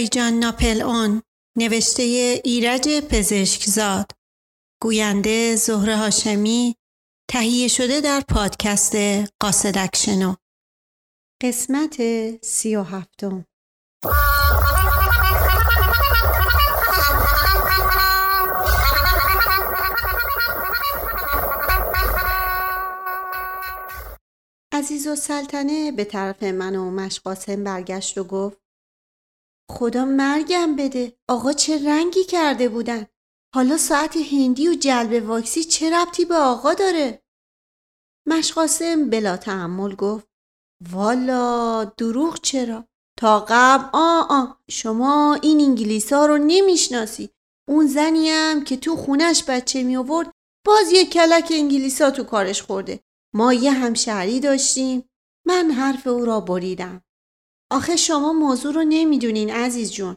دایجان ناپل اون نوشته ایرج پزشکزاد. گوینده زهره هاشمی تهیه شده در پادکست قاصدکشنو قسمت سی و هفتم. عزیز و سلطنه به طرف من و مشقاسم برگشت و گفت خدا مرگم بده. آقا چه رنگی کرده بودن. حالا ساعت هندی و جلب واکسی چه ربطی به آقا داره؟ مشقاسم بلا تحمل گفت والا دروغ چرا؟ تا قبل آ آ شما این انگلیس ها رو نمی‌شناسی. اون زنیم که تو خونش بچه می آورد باز یه کلک انگلیس ها تو کارش خورده. ما یه همشهری داشتیم. من حرف او را بریدم. آخه شما موضوع رو نمی‌دونین عزیز جون.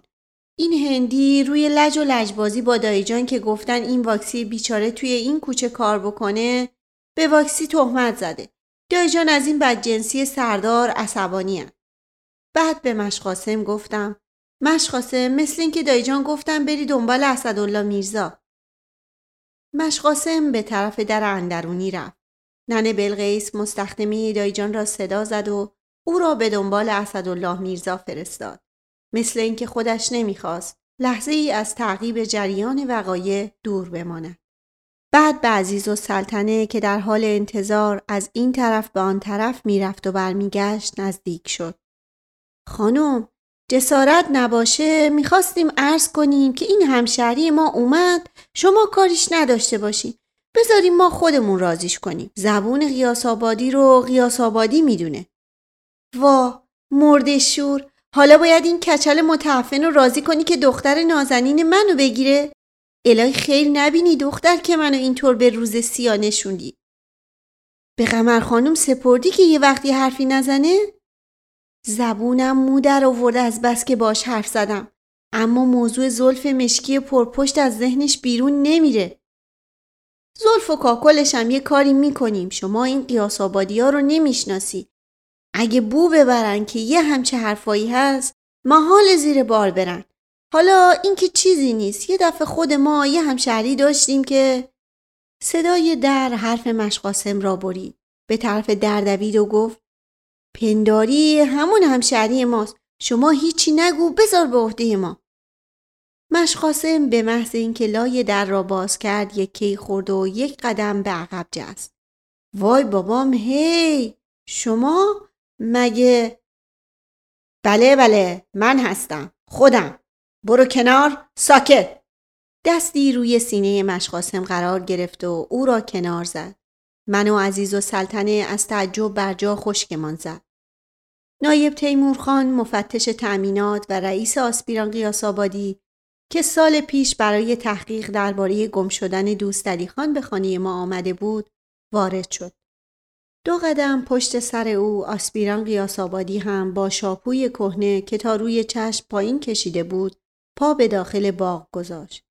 این هندی روی لج و لجبازی با دایجان که گفتن این واکسی بیچاره توی این کوچه کار بکنه به واکسی تهمت زده. دایجان از این بدجنسی سردار عصبانی هست. بعد به مشقاسم گفتم مشقاسم مثل اینکه دایجان گفتم بری دنبال اسدالله میرزا. مشقاسم به طرف در اندرونی رفت. ننه بلغیس مستخدمه دایجان را صدا زد و او را به دنبال اسدالله میرزا فرستاد. مثل اینکه خودش نمی‌خواست لحظه ای از تعقیب جریان وقایع دور بماند. بعد به عزیز و سلطنه که در حال انتظار از این طرف به آن طرف می‌رفت و برمیگشت نزدیک شد. خانم جسارت نباشه می‌خواستیم عرض کنیم که این همشهری ما اومد شما کاریش نداشته باشیم بذاریم ما خودمون رازیش کنیم زبون قیاس آبادی رو قیاس آبادی می‌دونه وا مرد شور. حالا باید این کچل متعفن رو راضی کنی که دختر نازنین منو بگیره. الهی خیر نبینی دختر که منو اینطور به روز سیا نشوندی. به قمر خانم سپردی که یه وقتی حرفی نزنه؟ زبونم مو در آورده از بس که باش حرف زدم. اما موضوع زلف مشکی پرپشت از ذهنش بیرون نمیره. زلف و کاکلش هم یه کاری می‌کنیم. شما این قیاس ها رو نمی‌شناسی. اگه بو ببرن که یه همچه حرفایی هست محال زیر بار برن. حالا اینکه چیزی نیست. یه دفعه خود ما یه همشهری داشتیم که صدای در حرف مشقاسم را برید. به طرف در دوید و گفت پنداری همون همشهری ماست. شما هیچی نگو بذار به عهده ما. مشقاسم به محض اینکه لای در را باز کرد یکی خورد و یک قدم به عقب جست. وای بابام هی! شما مگه؟ بله بله من هستم خودم. برو کنار ساکت. دستی روی سینه مشقاسم قرار گرفت و او را کنار زد. من و عزیز و سلطنه از تعجب بر جا خشکمان زد. نایب تیمورخان مفتش تأمینات و رئیس آسپیران قیاس آبادی که سال پیش برای تحقیق درباره گم شدن دوست خان به خانه ما آمده بود وارد شد. دو قدم پشت سر او آسپیران قیاس آبادی هم با شاپوی کهنه که تا روی چشم پایین کشیده بود پا به داخل باغ گذاشت.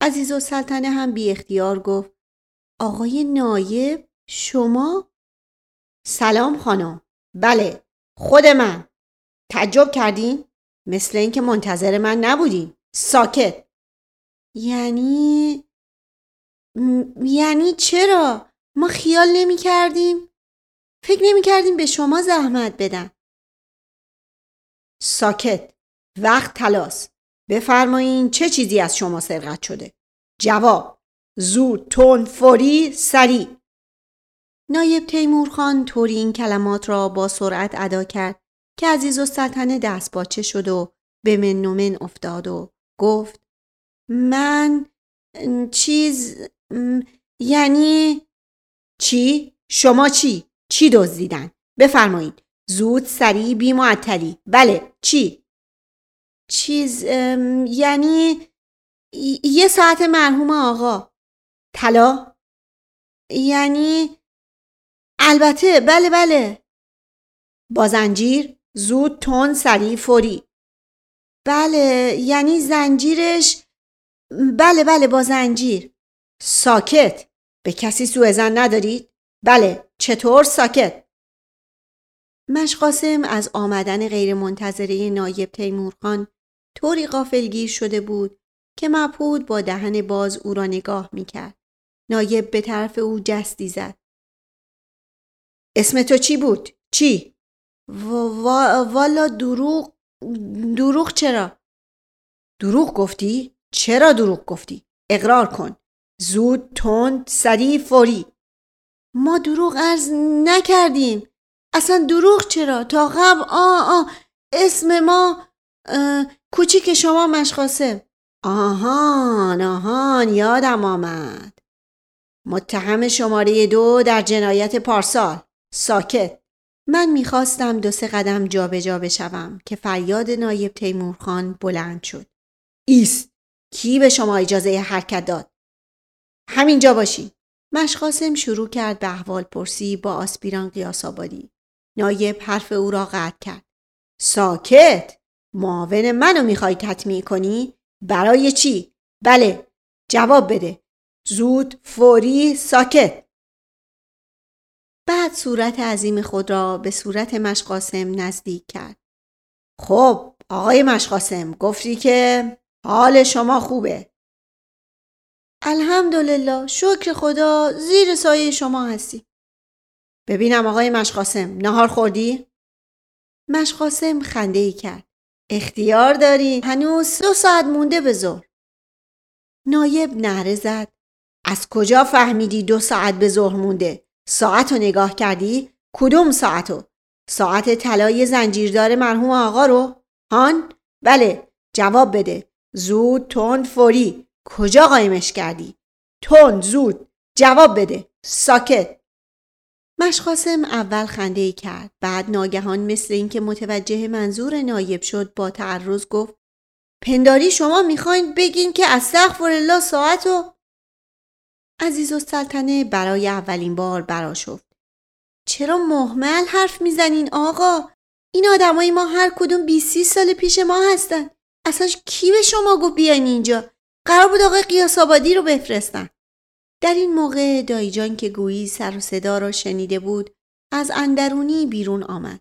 عزیز و سلطنه هم بی اختیار گفت آقای نایب شما؟ سلام خانم. بله خود من. تعجب کردین؟ مثل اینکه منتظر من نبودین. ساکت. یعنی یعنی چرا؟ ما خیال نمی کردیم؟ فکر نمی کردیم به شما زحمت بدن. ساکت. وقت تلاس. بفرمایین چه چیزی از شما سرقت شده؟ جواب. زود، تون، فوری، سریع. نایب تیمورخان طوری این کلمات را با سرعت ادا کرد که عزیز و سلطنه دست باچه شد و به من من افتاد و گفت من چیز یعنی چی؟ شما چی؟ چی دزدیدن؟ بفرمایید. زود سریع بی معطلی بله چی؟ چیز یعنی یه ساعت مرحوم آقا. طلا؟ یعنی البته بله بله. با زنجیر زود تون سریع فوری. بله یعنی زنجیرش بله بله با زنجیر ساکت. به کسی سوء زن ندارید؟ بله. چطور ساکت مشقاسم از آمدن غیرمنتظره نایب تیمورخان طوری غافلگیر شده بود که مبهود با دهن باز او را نگاه می‌کرد. نایب به طرف او جستی زد. اسم تو چی بود؟ چی؟ والا دروغ دروغ چرا؟ دروغ گفتی؟ چرا دروغ گفتی؟ اقرار کن. زود تند سریع فوری ما دروغ عرض نکردیم. اصلا دروغ چرا؟ تا قبل آ آ اسم ما کوچیک شما مشخاصه. آهان آهان یادم آمد. متهم شماره دو در جنایت پارسال. ساکت. من می‌خواستم دو سه قدم جابجا جا بشوم که فریاد نایب تیمورخان بلند شد. ایست. کی به شما اجازه حرکت داد؟ همینجا باشی مشقاسم شروع کرد به احوال پرسی با آسپیران قیاس آبادی. نایب حرف او را قطع کرد. ساکت! معاون منو می‌خوای تطمیع کنی؟ برای چی؟ بله جواب بده. زود فوری ساکت! بعد صورت عظیم خود را به صورت مشقاسم نزدیک کرد. خب آقای مشقاسم گفتی که حال شما خوبه. الحمدلله شکر خدا زیر سایه شما هستی. ببینم آقای مشقاسم نهار خوردی؟ مشقاسم خنده ای کرد. اختیار داری؟ هنوز دو ساعت مونده به ظهر. نایب نهره زد. از کجا فهمیدی دو ساعت به ظهر مونده؟ ساعت رو نگاه کردی؟ کدوم ساعتو؟ ساعت طلای زنجیردار مرحوم آقا رو؟ هان؟ بله جواب بده. زود تند فوری. کجا قایمش کردی؟ تند زود. جواب بده. ساکت. مشقاسم اول خنده ای کرد. بعد ناگهان مثل اینکه متوجه منظور نایب شد با تعرض گفت پنداری شما می‌خواین بگین که استغفر الله ساعت و عزیز سلطنه برای اولین بار براشفت چرا محمل حرف می‌زنین آقا؟ این آدمای ما هر کدوم 20 سال پیش ما هستن. اصلا کی به شما گفت بیاین اینجا؟ قرار بود آقای قیاس آبادی رو بفرستن. در این موقع دایجان که گویی سر و صدا را شنیده بود از اندرونی بیرون آمد.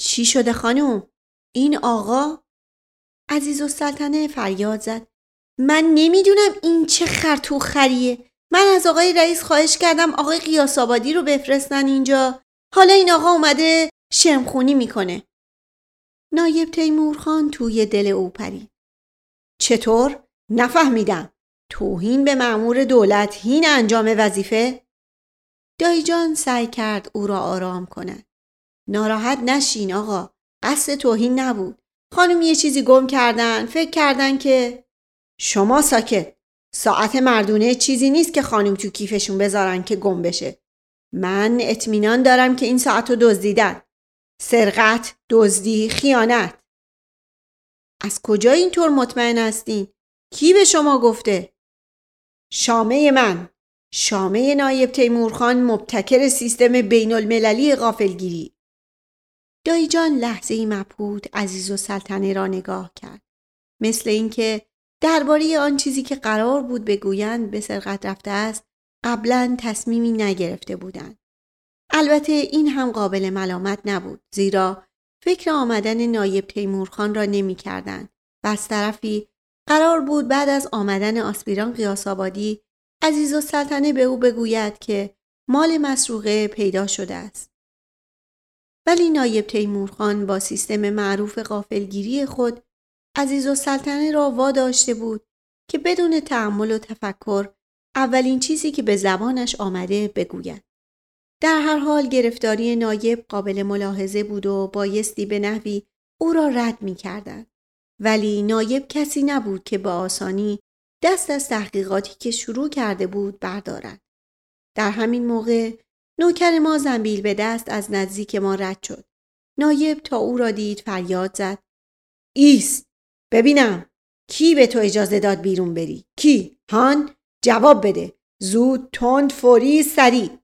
چی شده خانم؟ این آقا؟ عزیز و سلطنه فریاد زد. من نمی‌دونم این چه خرتو خریه. من از آقای رئیس خواهش کردم آقای قیاس آبادی رو بفرستن اینجا. حالا این آقا اومده شمخونی می‌کنه. نایب تیمورخان توی دل او پرید. چطور؟ نفهمیدم. توهین به معمور دولت هین انجام وظیفه؟ دایجان سعی کرد او را آرام کند. ناراحت نشین آقا. قصد توهین نبود. خانم یه چیزی گم کردن. فکر کردن که شما ساکت. ساعت مردونه چیزی نیست که خانم تو کیفشون بذارن که گم بشه. من اطمینان دارم که این ساعت رو دزدیدن. سرقت، دزدی، خیانت. از کجا اینطور مطمئن هستین؟ کی به شما گفته؟ شامه من شامه نایب تیمورخان مبتکر سیستم بین المللی غافلگیری دایجان لحظه ای مبهود عزیز و سلطنه را نگاه کرد مثل اینکه درباره آن چیزی که قرار بود بگویند به سرقت رفته است قبلا تصمیمی نگرفته بودند البته این هم قابل ملامت نبود زیرا فکر آمدن نایب تیمورخان را نمی کردن و از طرفی قرار بود بعد از آمدن آسپیران قیاس آبادی عزیز و سلطنه به او بگوید که مال مسروقه پیدا شده است. ولی نایب تیمورخان با سیستم معروف غافلگیری خود عزیز و سلطنه را واداشته بود که بدون تحمل و تفکر اولین چیزی که به زبانش آمده بگوید. در هر حال گرفتاری نایب قابل ملاحظه بود و بایستی به نحوی او را رد می کردن. ولی نایب کسی نبود که با آسانی دست از تحقیقاتی که شروع کرده بود بردارد. در همین موقع نوکر ما زنبیل به دست از نزدیک ما رد شد. نایب تا او را دید فریاد زد. ایست ببینم کی به تو اجازه داد بیرون بری؟ کی؟ هان؟ جواب بده. زود تند فوری سریع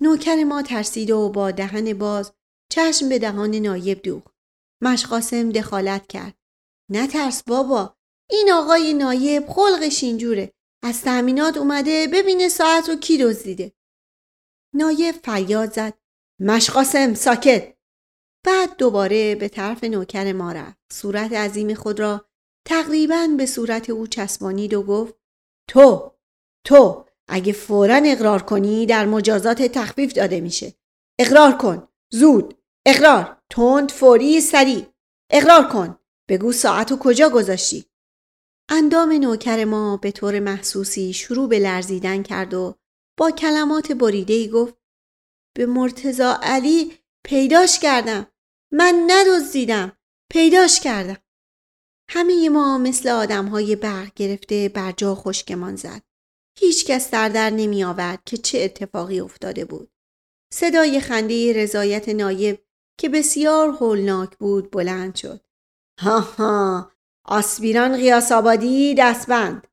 نوکر ما ترسید و با دهن باز چشم به دهان نایب دوخت. مشقاسم دخالت کرد. نترس بابا. این آقای نایب خلقش اینجوره. از تأمینات اومده ببینه ساعت رو کی دزدیده. نایب فریاد زد. مشقاسم ساکت. بعد دوباره به طرف نوکر ما رفت. صورت عظیم خود را تقریبا به صورت او چسبانید و گفت تو تو اگه فورا اقرار کنی در مجازات تخفیف داده میشه. اقرار کن. زود. اقرار. تند فوری سریع. اقرار کن. بگو ساعت کجا گذاشتی؟ اندام نوکر ما به طور محسوسی شروع به لرزیدن کرد و با کلمات بریده گفت به مرتزا علی پیداش کردم. من ندزدیدم. پیداش کردم. همه ما مثل آدم های برق گرفته بر جا خشکمان زد. هیچ کس در در نمی آورد که چه اتفاقی افتاده بود. صدای خنده رضایت نایب که بسیار هولناک بود بلند شد. ها ها آسپیران قیاس آبادی دستبند.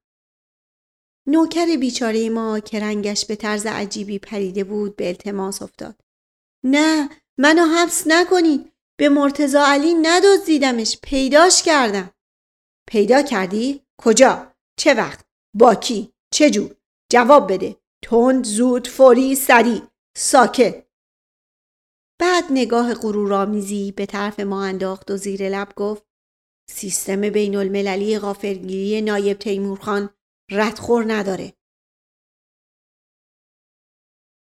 نوکر بیچاره ما که رنگش به طرز عجیبی پریده بود به التماس افتاد. نه منو حبس نکنید. به مرتزا علی ندزدیدمش پیداش کردم. پیدا کردی؟ کجا؟ چه وقت؟ با کی؟ چه جور؟ جواب بده. تند، زود، فوری، سریع. ساکت. بعد نگاه غرورآمیزی به طرف ما انداخت و زیر لب گفت سیستم بین المللی غافرگیری نایب تیمورخان ردخور نداره.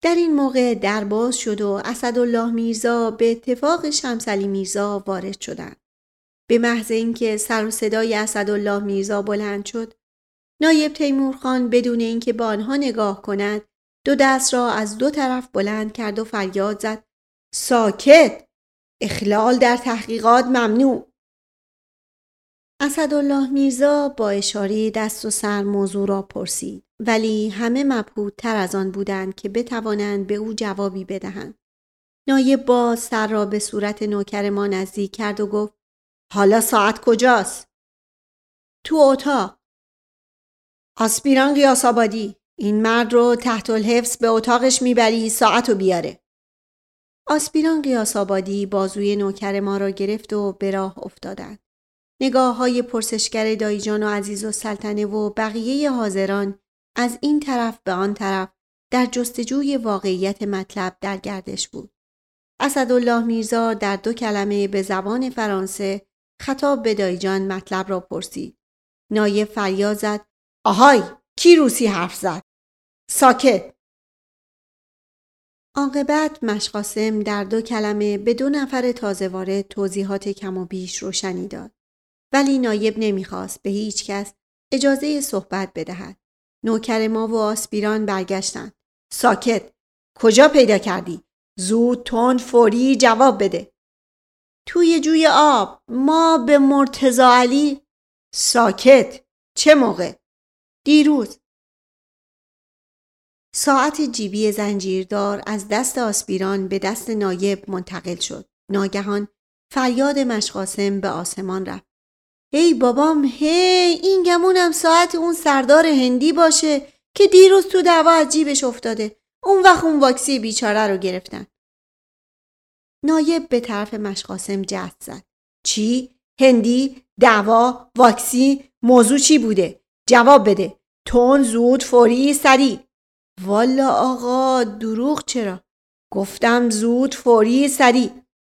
در این موقع در باز شد و اسدالله میرزا به اتفاق شمسلی میرزا وارد شدند. به محض اینکه سر و صدای اسدالله میرزا بلند شد نایب تیمورخان بدون اینکه به آنها نگاه کند دو دست را از دو طرف بلند کرد و فریاد زد. ساکت! اخلال در تحقیقات ممنوع! اسدالله میرزا با اشاره دست و سر موضوع را پرسید. ولی همه مبهودتر از آن بودند که بتوانند به او جوابی بدهند. نایب با سر را به صورت نوکر ما نزدیک کرد و گفت حالا ساعت کجاست؟ تو اتاق! آسپیران قیاس آبادی این مرد رو تحت الحفظ به اتاقش می‌بری ساعت رو بیاره آسپیران قیاس آبادی بازوی نوکر ما را گرفت و به راه افتادند نگاه های پرسشگر دایجان و عزیز و سلطنه و بقیه حاضران از این طرف به آن طرف در جستجوی واقعیت مطلب در گردش بود. اسدالله میرزا در دو کلمه به زبان فرانسه خطاب به دایجان مطلب را پرسید. نایب فریاد زد آهای کی روسی حرف زد؟ ساکت عاقبت مشقاسم در دو کلمه به دو نفر تازه وارد توضیحات کم و بیش روشنی داد. ولی نایب نمی‌خواست به هیچ کس اجازه صحبت بدهد. نوکر ما و آسپیران برگشتند. ساکت. کجا پیدا کردی؟ زود تند فوری جواب بده. توی جوی آب ما به مرتزا علی ساکت چه موقع؟ دیروز ساعت جیبی زنجیردار از دست آسپیران به دست نایب منتقل شد. ناگهان فریاد مشقاسم به آسمان رفت. ای بابام هی این گمونم ساعت اون سردار هندی باشه که دیروز تو دعوا از جیبش افتاده اون وقت اون واکسی بیچاره رو گرفتن نایب به طرف مشقاسم جست زد چی؟ هندی؟ دعوا؟ واکسی؟ موضوع چی بوده؟ جواب بده. تون زود فوری سریع والا آقا دروغ چرا؟ گفتم زود فوری سریع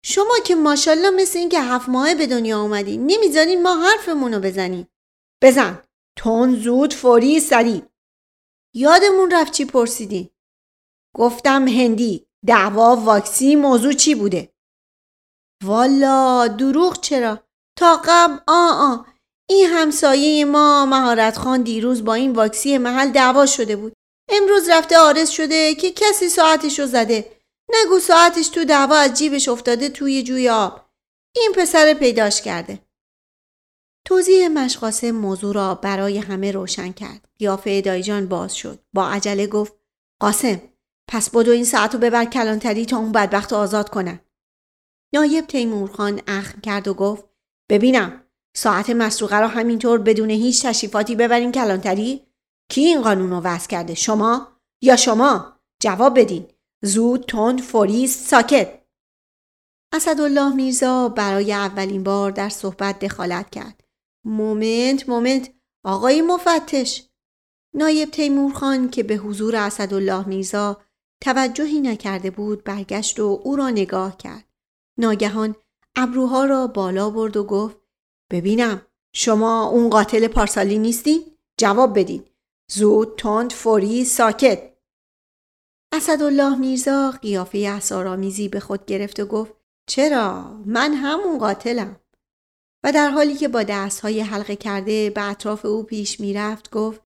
شما که ماشالله مثل این که هفت ماه به دنیا آمدین نمی‌ذارین ما حرفمون رو بزنیم. بزن. تون زود فوری سریع یادمون رفت چی پرسیدین گفتم هندی. دعوا واکسی موضوع چی بوده؟ والا دروغ چرا؟ تا قبل آ آ این همسایه ما مهارت خان دیروز با این واکسی محل دعوا شده بود. امروز رفته آرز شده که کسی ساعتش رو زده. نگو ساعتش تو دعوا از جیبش افتاده توی جوی آب. این پسر پیداش کرده. توضیح مشقاسم موضوع را برای همه روشن کرد. قیافه دایجان باز شد. با عجله گفت قاسم پس بدو این ساعت رو ببر کلانتری تا اون بدبخت آزاد کنن. نایب تیمورخان اخم کرد و گفت ببینم. ساعت مسروقه را همینطور بدون هیچ تشریفاتی ببرین کلانتری؟ کی این قانون رو وضع کرده؟ شما؟ یا شما؟ جواب بدین. زود تند فوری ساکت. اسدالله میرزا برای اولین بار در صحبت دخالت کرد. moment moment. آقای مفتش. نایب تیمور خان که به حضور اسدالله میرزا توجهی نکرده بود برگشت و او را نگاه کرد. ناگهان ابروها را بالا برد و گفت ببینم شما اون قاتل پارسالی نیستین؟ جواب بدین. زود، تند، فوری، ساکت. اسدالله میرزا قیافه اسارآمیزی به خود گرفت و گفت چرا؟ من همون قاتلم. و در حالی که با دستهای حلقه کرده به اطراف او پیش می‌رفت گفت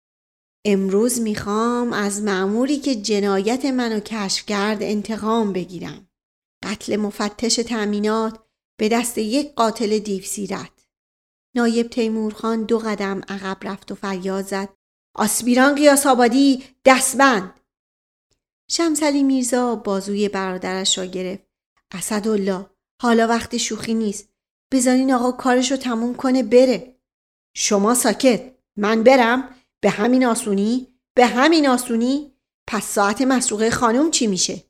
امروز می‌خوام از معموری که جنایت منو کشف کرد انتقام بگیرم. قتل مفتش تأمینات به دست یک قاتل دیو سیرت. نایب تیمورخان دو قدم عقب رفت و فریاد زد. آسپیران قیاس آبادی دستبند. شمسلی میرزا بازوی برادرش را گرفت. اسدالله حالا وقت شوخی نیست. بذارین آقا کارش رو تموم کنه بره. شما ساکت. من برم. به همین آسونی؟ به همین آسونی؟ پس ساعت مسروقه خانم چی میشه؟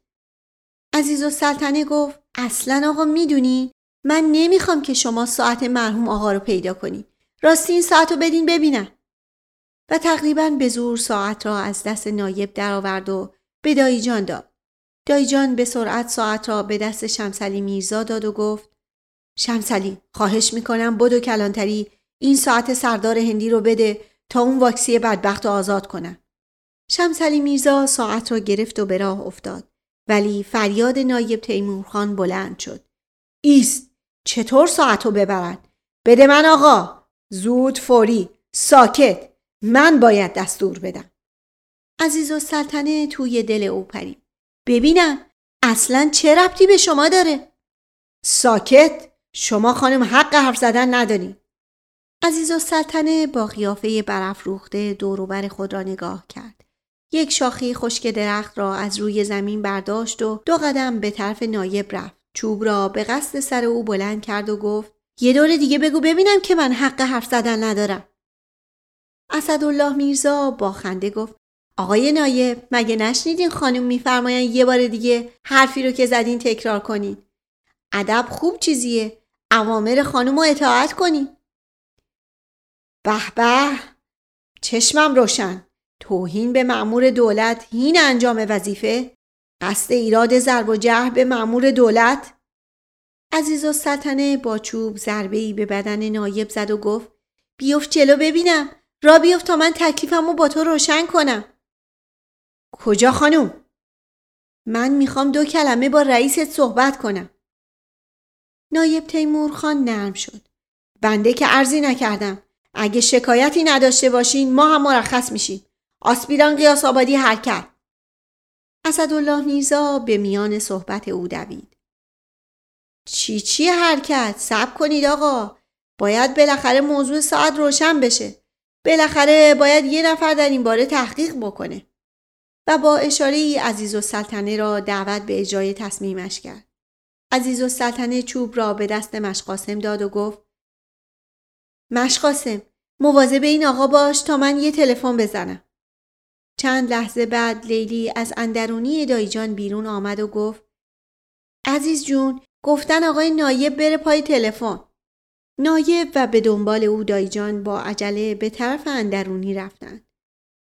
عزیز و سلطنه گفت اصلا آقا می‌دونی؟ من نمی‌خوام که شما ساعت مرحوم آقا رو پیدا کنید. راستی این ساعت رو بدین ببینم. و تقریبا به زور ساعت را از دست نایب درآورد و به دایجان داد. دایجان به سرعت ساعت را به دست شمسلی میرزا داد و گفت شمسلی خواهش می‌کنم بدو کلانتری این ساعت سردار هندی رو بده تا اون واکسی بدبخت رو آزاد کنم. شمسلی میرزا ساعت را گرفت و به راه افتاد ولی فریاد نایب تیمورخان بلند شد. ایست چطور ساعتو ببرن؟ بده من آقا. زود فوری. ساکت. من باید دستور بدم. عزیز و سلطنه توی دل او پرید ببینم اصلا چه ربطی به شما داره؟ ساکت. شما خانم حق حرف زدن نداری عزیز و سلطنه با قیافه برافروخته دوروبر خود را نگاه کرد. یک شاخی خشک درخت را از روی زمین برداشت و دو قدم به طرف نایب رفت. چوب را به قصد سر او بلند کرد و گفت یه دور دیگه بگو ببینم که من حق حرف زدن ندارم. اسدالله میرزا با خنده گفت آقای نایب مگه نشنیدین خانم میفرماین یه بار دیگه حرفی رو که زدین تکرار کنین؟ ادب خوب چیزیه اوامر خانم رو اطاعت کنین. به به چشمم روشن توهین به معمور دولت هین انجام وظیفه؟ قصد ایراد ضرب و جهر به معمور دولت؟ عزیز و سلطنه با چوب ضربه به بدن نایب زد و گفت بیفت جلو ببینم. را بیفت تا من تکلیفم رو با تو روشن کنم. کجا خانوم؟ من می‌خوام دو کلمه با رئیست صحبت کنم. نایب تیمور خان نرم شد. بنده که ارزی نکردم اگه شکایتی نداشته باشین ما هم مرخص میشیم. آسپیران قیاس آبادی حرکت. اسدالله میرزا به میان صحبت او دوید. چی چی حرکت؟ صبر کنید آقا. باید بالاخره موضوع ساعت روشن بشه. بالاخره باید یه نفر در این باره تحقیق بکنه. و با اشاره ای عزیز و سلطنه را دعوت به اجرای تصمیمش کرد. عزیز و سلطنه چوب را به دست مشقاسم داد و گفت مشقاسم مواظب این آقا باش تا من یه تلفن بزنم. چند لحظه بعد لیلی از اندرونی دایجان بیرون آمد و گفت عزیز جون گفتن آقای نایب بره پای تلفن. نایب و به دنبال او دایجان با عجله به طرف اندرونی رفتند.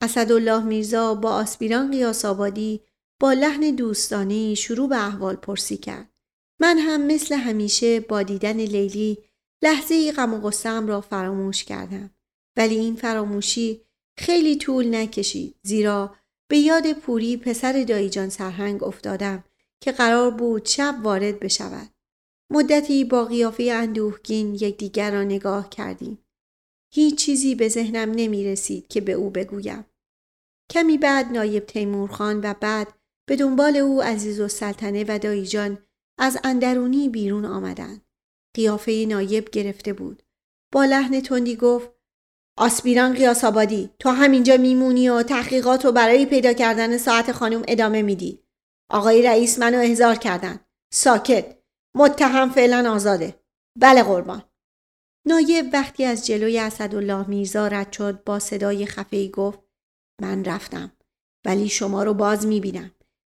اسدالله میرزا با آسپیران قیاس آبادی با لحن دوستانه شروع به احوال پرسی کرد. من هم مثل همیشه با دیدن لیلی لحظه ای غم و غصم را فراموش کردم. ولی این فراموشی خیلی طول نکشید زیرا به یاد پوری پسر دایجان سرهنگ افتادم که قرار بود شب وارد بشود. مدتی با قیافه اندوهگین یکدیگر را نگاه کردیم. هیچ چیزی به ذهنم نمی رسید که به او بگویم. کمی بعد نایب تیمورخان و بعد به دنبال او عزیز و سلطنه و دایجان از اندرونی بیرون آمدند. قیافه نایب گرفته بود. با لحن تندی گفت آسپیران قیاس آبادی تو همینجا میمونی و تحقیقات رو برای پیدا کردن ساعت خانم ادامه میدی. آقای رئیس منو احضار کردن. ساکت. متهم فعلا آزاده. بله قربان. نایب وقتی از جلوی اسدالله میرزا رد شد با صدای خفه گفت من رفتم ولی شما رو باز می‌بینم.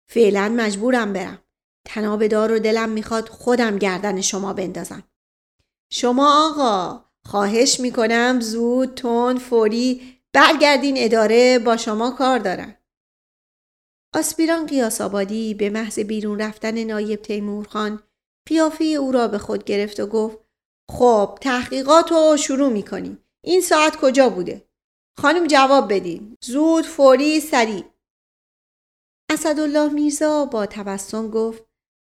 فعلا مجبورم برم. تناب دار و دلم می‌خواد خودم گردن شما بندازم. شما آقا خواهش می‌کنم. زود تون فوری برگردین اداره. با شما کار دارن. آسپیران قیاس آبادی به محض بیرون رفتن نایب تیمورخان قیافه او را به خود گرفت و گفت خب تحقیقات رو شروع می‌کنیم این ساعت کجا بوده؟ خانم جواب بدین. زود فوری سریع. اسدالله میرزا با تبسم گفت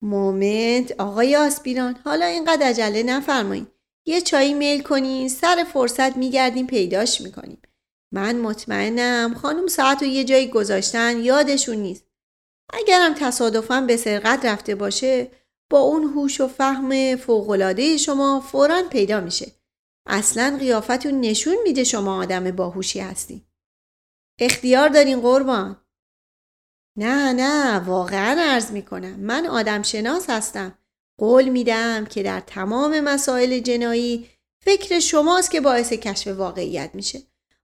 مومنت آقای آسپیران حالا اینقدر عجله نفرمایید. یه چایی میل کنین سر فرصت میگردیم پیداش می‌کنیم. من مطمئنم خانم ساعت رو یه جایی گذاشتن یادشون نیست. اگرم تصادفا به سرقت رفته باشه با اون هوش و فهم فوقالعاده شما فورا پیدا میشه. اصلا قیافتون نشون میده شما آدم باهوشی هستی اختیار دارین قربان. نه نه واقعا عرض می‌کنم. من آدم شناس هستم. قول میدم که در تمام مسائل جنایی فکر شماست که باعث کشف واقعیت میشه.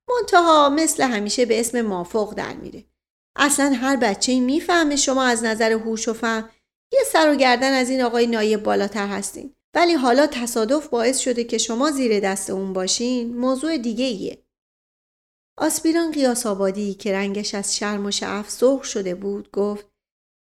منتها مثل همیشه به اسم مافوق در میره. اصلا هر بچه می‌فهمه شما از نظر هوش و فهم یه سر و گردن از این آقای نایب بالاتر هستین. ولی حالا تصادف باعث شده که شما زیر دست اون باشین موضوع دیگه ایه. آسپیران قیاس آبادی که رنگش از شرم و شعف سرخ شده بود گفت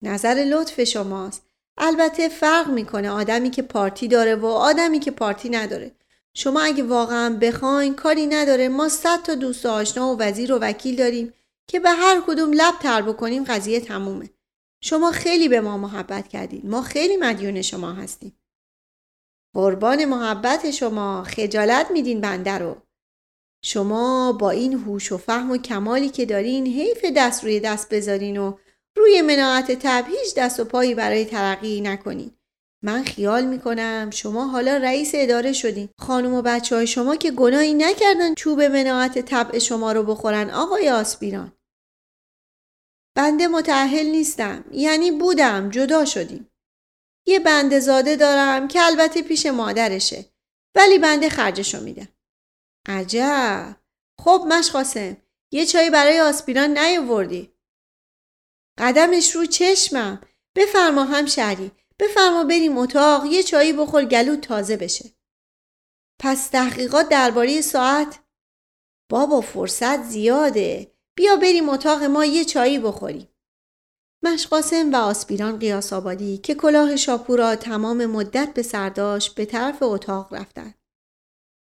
نظر لطف شماست. البته فرق می‌کنه آدمی که پارتی داره و آدمی که پارتی نداره. شما اگه واقعا بخواین کاری نداره. ما صد تا دوست آشنا و وزیر و وکیل داریم که به هر کدوم لب تر بکنیم قضیه تمومه. شما خیلی به ما محبت کردید ما خیلی مدیون شما هستیم. قربان محبت شما. خجالت میدین بنده رو. شما با این هوش و فهم و کمالی که دارین حیف دست روی دست بذارین و روی مناعت تب هیچ دست و پایی برای ترقی نکنین. من خیال می‌کنم شما حالا رئیس اداره شدین. خانم و بچه های شما که گناهی نکردن چوب مناعت طبع شما رو بخورن آقای آسپیران. بنده متعهل نیستم یعنی بودم جدا شدیم. یه بنده زاده دارم که البته پیش مادرشه ولی بنده خرجشو میدم عجب. خب مشقاسم یه چایی برای آسپیران نیاوردی. قدمش رو چشمم. بفرما هم شهری بفرما بریم اتاق. یه چایی بخور. گلو تازه بشه. پس تحقیقات درباره ساعت. بابا فرصت زیاده. بیا بریم اتاق ما یه چایی بخوریم. مشقاسم و آسپیران قیاس آبادی که کلاه شاپورا تمام مدت به سرداش به طرف اتاق رفتند.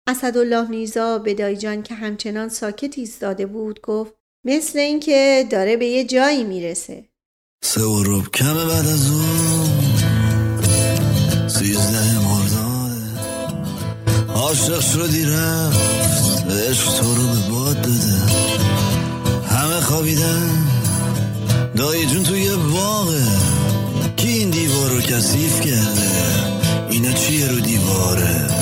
اسدالله میرزا به دایجان که همچنان ساکت ایستاده بود گفت مثل اینکه داره به یه جایی می‌رسه. سه و کمه بعد از اون. سیزده مرداده. عاشق شدی رفت عشق تو رو به باد داده. همه خوابیدن. دایی جون توی باغه. کی این دیوار رو کثیف کرده؟ اینا چیه رو دیواره؟